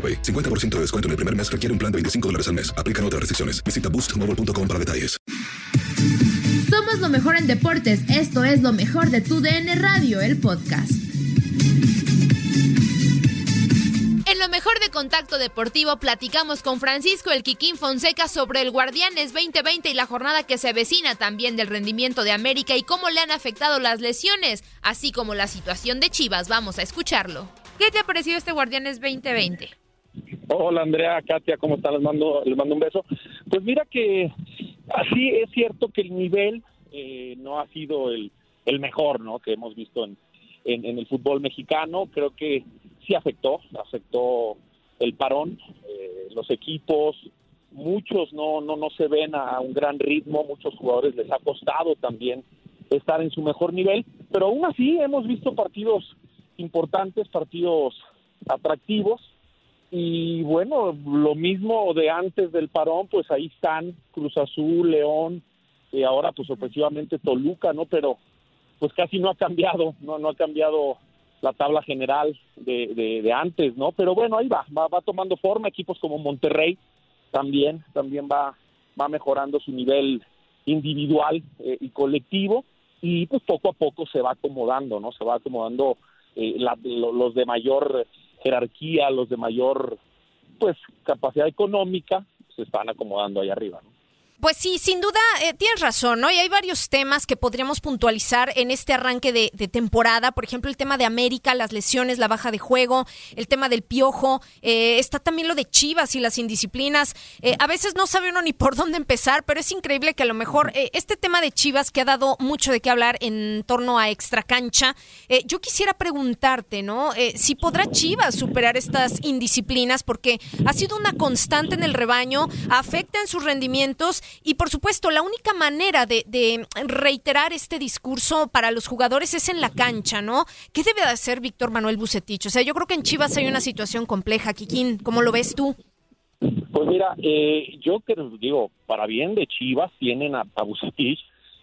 AroPay. 50% de descuento en el primer mes requiere un plan de 25 dólares al mes. Aplican otras restricciones. Visita boostmobile.com para detalles. Somos lo mejor en deportes. Esto es lo mejor de tu DN Radio, el podcast. En lo mejor de Contacto Deportivo platicamos con Francisco El Quiquín Fonseca sobre el Guardianes 2020 y la jornada que se avecina también del rendimiento de América y cómo le han afectado las lesiones, así como la situación de Chivas. Vamos a escucharlo. ¿Qué te ha parecido este Guardianes 2020? Hola Andrea, Katia, ¿cómo están? Les mando, les mando un beso. Pues mira que así es cierto que el nivel eh, no ha sido el, el mejor, ¿no? Que hemos visto en, en, el fútbol mexicano. Creo que sí afectó, afectó el parón, eh, los equipos, muchos no, no, no se ven a un gran ritmo, muchos jugadores les ha costado también estar en su mejor nivel, pero aún así hemos visto partidos importantes, partidos atractivos, y bueno, lo mismo de antes del parón, pues ahí están Cruz Azul, León, y ahora pues ofensivamente Toluca, ¿no? Pero pues casi no ha cambiado, no, no ha cambiado la tabla general de, de, de antes, ¿no? Pero bueno, ahí va, va, va tomando forma, equipos como Monterrey también, también va, va mejorando su nivel individual eh, y colectivo y pues poco a poco se va acomodando, ¿no? Se va acomodando eh, la, lo- los de mayor jerarquía, los de mayor pues capacidad económica, se están acomodando ahí arriba, ¿no? Pues sí, sin duda eh, tienes razón, ¿no? Y hay varios temas que podríamos puntualizar en este arranque de, temporada. Por ejemplo, el tema de América, las lesiones, la baja de juego, el tema del piojo. eh, está también lo de Chivas y las indisciplinas. Eh, a veces no sabe uno ni por dónde empezar, pero es increíble que a lo mejor eh, este tema de Chivas que ha dado mucho de qué hablar en torno a extracancha, eh, yo quisiera preguntarte, ¿no? Si podrá Chivas superar estas indisciplinas, porque ha sido una constante en el rebaño, afecta en sus rendimientos y por supuesto la única manera de, de reiterar este discurso para los jugadores es en la cancha, ¿no? ¿Qué debe de hacer Víctor Manuel Bucetich? O sea, yo creo que en Chivas hay una situación compleja, Kikín, ¿cómo lo ves tú? Pues mira, eh, yo creo, digo, para bien de Chivas tienen a, a Bucetich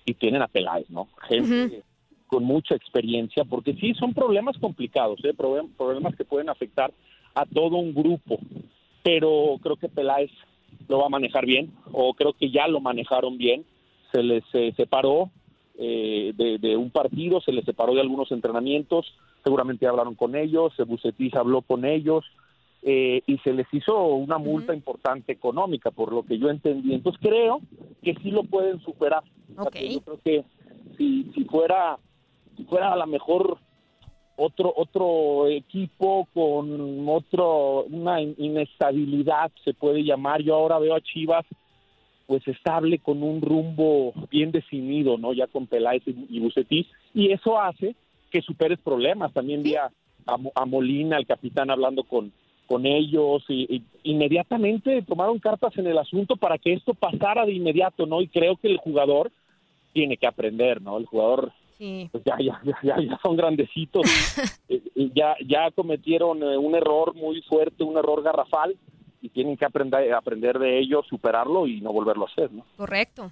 y tienen a Peláez, ¿no? Gente con mucha experiencia, porque sí, son problemas complicados, ¿eh? Problem- problemas que pueden afectar a todo un grupo, pero creo que Peláez lo va a manejar bien, o creo que ya lo manejaron bien, se les eh, separó eh, de, de un partido, se les separó de algunos entrenamientos, seguramente hablaron con ellos, Bucetich habló con ellos, eh, y se les hizo una multa importante económica, por lo que yo entendí. Entonces creo que sí lo pueden superar. O sea, que Yo creo que si, si fuera si fuera a lo mejor otro otro equipo con otro una in- inestabilidad se puede llamar. Yo ahora veo a Chivas pues estable con un rumbo bien definido, ¿no? Ya con Peláez y Bucetich, y eso hace que superes problemas. También vi a, a Molina, el capitán, hablando con, con ellos y, inmediatamente tomaron cartas en el asunto para que esto pasara de inmediato, ¿no? Y creo que el jugador tiene que aprender, ¿no? El jugador pues ya, ya, ya, ya, son grandecitos, eh, ya, ya cometieron eh, un error muy fuerte, un error garrafal y tienen que aprender, aprender de ello, superarlo y no volverlo a hacer, ¿no? Correcto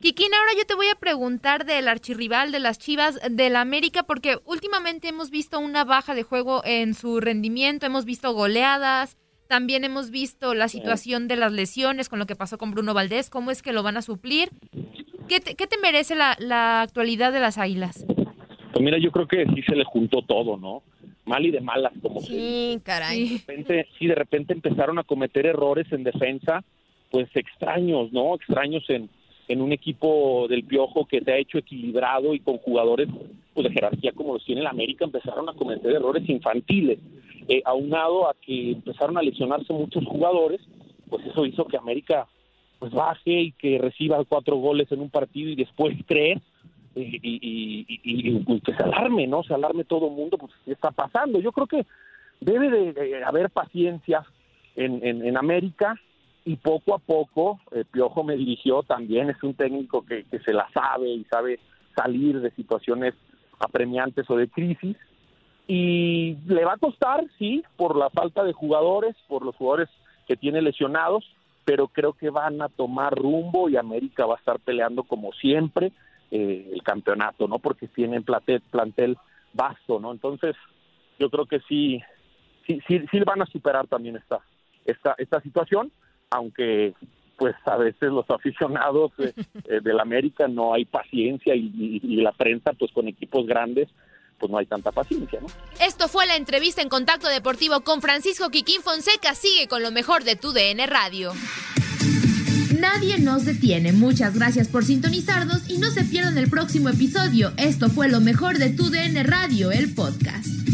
Kikín, ahora yo te voy a preguntar del archirrival de las Chivas del América, porque últimamente hemos visto una baja de juego en su rendimiento, hemos visto goleadas, también hemos visto la situación de las lesiones con lo que pasó con Bruno Valdés, cómo es que lo van a suplir. ¿Qué te, qué te merece la, la, actualidad de las Águilas? Pues mira, yo creo que sí se le juntó todo, ¿no? Mal y de malas, como Sí, caray. De repente, sí, de repente empezaron a cometer errores en defensa pues extraños, ¿no? Extraños en, en un equipo del Piojo que se ha hecho equilibrado y con jugadores pues, de jerarquía como los tiene el América, empezaron a cometer errores infantiles. Eh, aunado a que empezaron a lesionarse muchos jugadores, pues eso hizo que América pues baje y que reciba cuatro goles en un partido y después tres y, y, y, pues, que se alarme, ¿no? Se alarme todo el mundo, pues ¿qué está pasando? Yo creo que debe de, haber paciencia en, en, en América, y poco a poco eh, Piojo me dirigió también, es un técnico que, se la sabe y sabe salir de situaciones apremiantes o de crisis y le va a costar, sí, por la falta de jugadores, por los jugadores que tiene lesionados, pero creo que van a tomar rumbo y América va a estar peleando como siempre eh, el campeonato, ¿no? Porque tienen plantel, plantel vasto, ¿no? Entonces, yo creo que sí, sí, sí, sí van a superar también esta, esta, esta situación aunque pues a veces los aficionados de, eh, del América no hay paciencia y, la prensa pues con equipos grandes pues no hay tanta paciencia, ¿no? Esto fue la entrevista en Contacto Deportivo con Francisco Quiquín Fonseca. Sigue con lo mejor de tu DN Radio. Nadie nos detiene. Muchas gracias por sintonizarnos y no se pierdan el próximo episodio. Esto fue lo mejor de tu DN Radio, el podcast.